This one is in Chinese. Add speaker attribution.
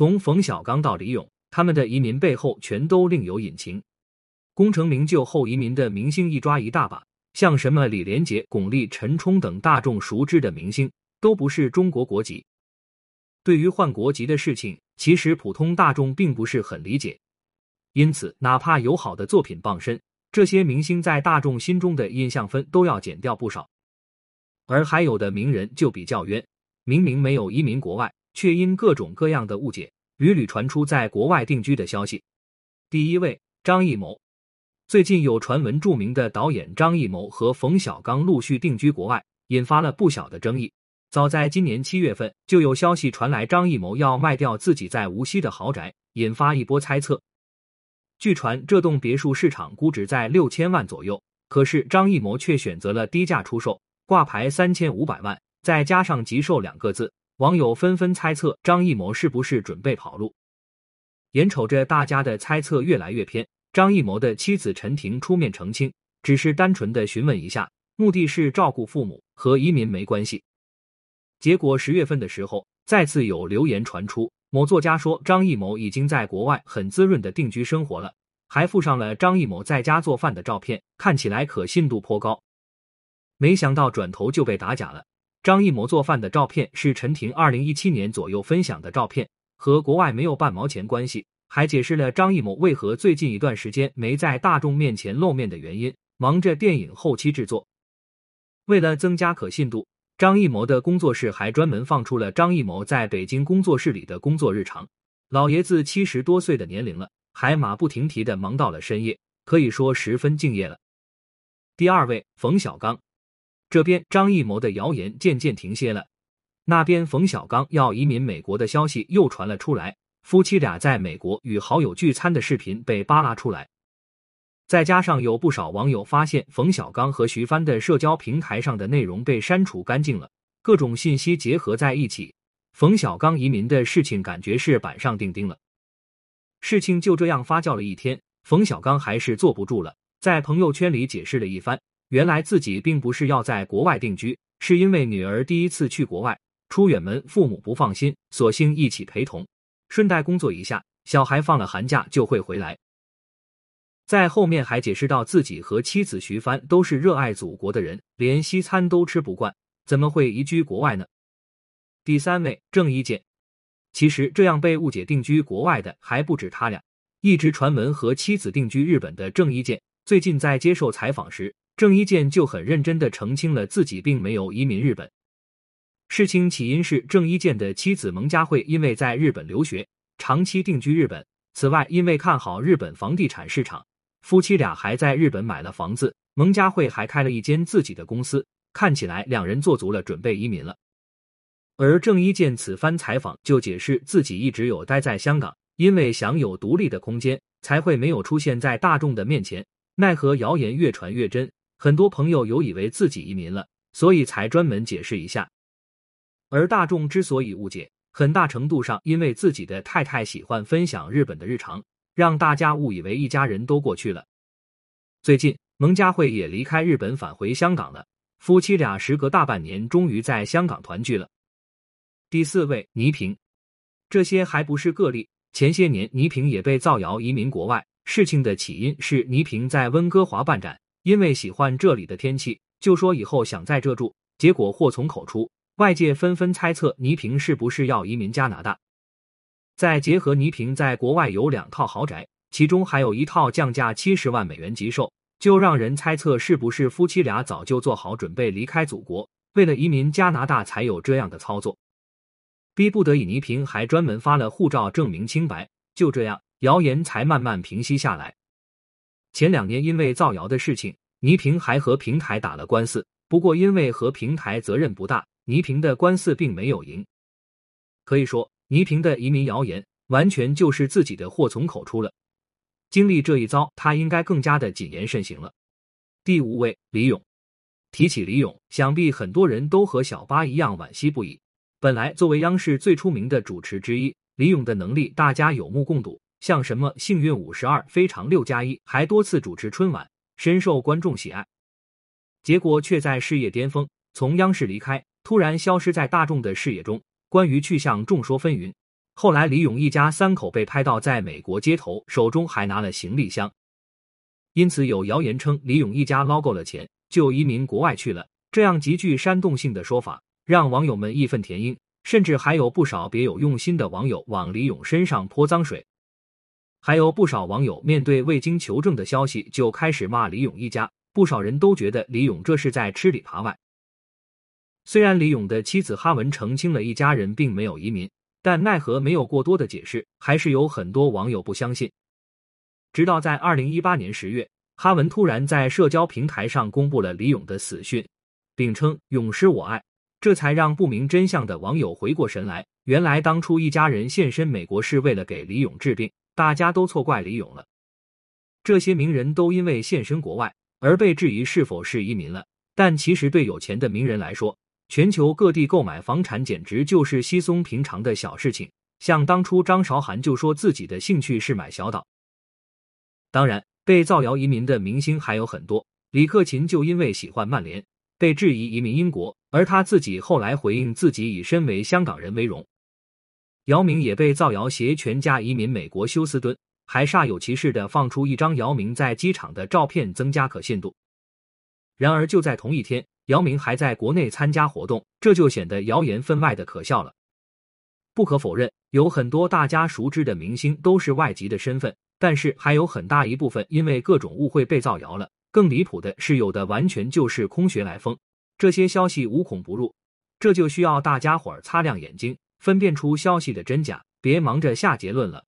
Speaker 1: 从冯小刚到李咏，他们的移民背后全都另有隐情。功成名就后移民的明星一抓一大把，像什么李连杰、巩俐、陈冲等大众熟知的明星，都不是中国国籍。对于换国籍的事情，其实普通大众并不是很理解，因此哪怕有好的作品傍身，这些明星在大众心中的印象分都要减掉不少。而还有的名人就比较冤，明明没有移民国外。却因各种各样的误解，屡屡传出在国外定居的消息。第一位张艺谋，最近有传闻，著名的导演张艺谋和冯小刚陆续定居国外，引发了不小的争议。早在今年七月份，就有消息传来，张艺谋要卖掉自己在无锡的豪宅，引发一波猜测。据传，这栋别墅市场估值在六千万左右，可是张艺谋却选择了低价出售，挂牌三千五百万，再加上“急售”两个字。网友纷纷猜测张艺谋是不是准备跑路。眼瞅着大家的猜测越来越偏，张艺谋的妻子陈婷出面澄清，只是单纯的询问一下，目的是照顾父母，和移民没关系。结果十月份的时候，再次有流言传出，某作家说张艺谋已经在国外很滋润的定居生活了，还附上了张艺谋在家做饭的照片，看起来可信度颇高。没想到转头就被打假了。张艺谋做饭的照片是陈婷二零一七年左右分享的照片，和国外没有半毛钱关系。还解释了张艺谋为何最近一段时间没在大众面前露面的原因，忙着电影后期制作。为了增加可信度，张艺谋的工作室还专门放出了张艺谋在北京工作室里的工作日常。老爷子七十多岁的年龄了，还马不停蹄的忙到了深夜，可以说十分敬业了。第二位，冯小刚。这边张艺谋的谣言渐渐停歇了，那边冯小刚要移民美国的消息又传了出来，夫妻俩在美国与好友聚餐的视频被扒拉出来，再加上有不少网友发现冯小刚和徐帆的社交平台上的内容被删除干净了，各种信息结合在一起，冯小刚移民的事情感觉是板上钉钉了。事情就这样发酵了一天，冯小刚还是坐不住了，在朋友圈里解释了一番。原来自己并不是要在国外定居，是因为女儿第一次去国外出远门，父母不放心，索性一起陪同，顺带工作一下。小孩放了寒假就会回来。在后面还解释到自己和妻子徐帆都是热爱祖国的人，连西餐都吃不惯，怎么会移居国外呢？第三位郑伊健，其实这样被误解定居国外的还不止他俩，一直传闻和妻子定居日本的郑伊健，最近在接受采访时。郑伊健就很认真的澄清了自己并没有移民日本。事情起因是郑伊健的妻子蒙嘉慧因为在日本留学，长期定居日本。此外，因为看好日本房地产市场，夫妻俩还在日本买了房子。蒙嘉慧还开了一间自己的公司，看起来两人做足了准备移民了。而郑伊健此番采访就解释自己一直有待在香港，因为想有独立的空间，才会没有出现在大众的面前。奈何谣言越传越真。很多朋友有以为自己移民了，所以才专门解释一下。而大众之所以误解，很大程度上因为自己的太太喜欢分享日本的日常，让大家误以为一家人都过去了。最近，蒙嘉慧也离开日本返回香港了，夫妻俩时隔大半年终于在香港团聚了。第四位，倪萍，这些还不是个例。前些年，倪萍也被造谣移民国外，事情的起因是倪萍在温哥华办展。因为喜欢这里的天气，就说以后想在这住。结果祸从口出，外界纷纷猜测倪萍是不是要移民加拿大。再结合倪萍在国外有两套豪宅，其中还有一套降价七十万美元急售，就让人猜测是不是夫妻俩早就做好准备离开祖国，为了移民加拿大才有这样的操作。逼不得已，倪萍还专门发了护照证明清白。就这样，谣言才慢慢平息下来。前两年因为造谣的事情，倪萍还和平台打了官司。不过因为和平台责任不大，倪萍的官司并没有赢。可以说，倪萍的移民谣言完全就是自己的祸从口出了。经历这一遭，他应该更加的谨言慎行了。第五位，李咏。提起李咏，想必很多人都和小八一样惋惜不已。本来作为央视最出名的主持之一，李咏的能力大家有目共睹。像什么幸运五十二、非常六加一，还多次主持春晚，深受观众喜爱。结果却在事业巅峰，从央视离开，突然消失在大众的视野中，关于去向众说纷纭。后来李勇一家三口被拍到在美国街头，手中还拿了行李箱。因此有谣言称李勇一家捞够了钱就移民国外去了。这样极具煽动性的说法，让网友们义愤填膺，甚至还有不少别有用心的网友往李勇身上泼脏水。还有不少网友面对未经求证的消息就开始骂李勇一家，不少人都觉得李勇这是在吃里扒外。虽然李勇的妻子哈文澄清了一家人并没有移民。但奈何没有过多的解释，还是有很多网友不相信。直到在二零一八年十月，哈文突然在社交平台上公布了李勇的死讯，并称“勇师我爱”，这才让不明真相的网友回过神来。原来当初一家人现身美国是为了给李勇治病，大家都错怪李勇了。这些名人都因为现身国外而被质疑是否是移民了，但其实对有钱的名人来说，全球各地购买房产简直就是稀松平常的小事情，像当初张韶涵就说自己的兴趣是买小岛。当然，被造谣移民的明星还有很多，李克勤就因为喜欢曼联被质疑移民英国，而他自己后来回应自己以身为香港人为荣。姚明也被造谣携全家移民美国休斯敦，还煞有其事的放出一张姚明在机场的照片增加可信度。然而就在同一天。姚明还在国内参加活动，这就显得谣言分外的可笑了。不可否认，有很多大家熟知的明星都是外籍的身份，但是还有很大一部分因为各种误会被造谣了。更离谱的是，有的完全就是空穴来风，这些消息无孔不入。这就需要大家伙儿擦亮眼睛，分辨出消息的真假，别忙着下结论了。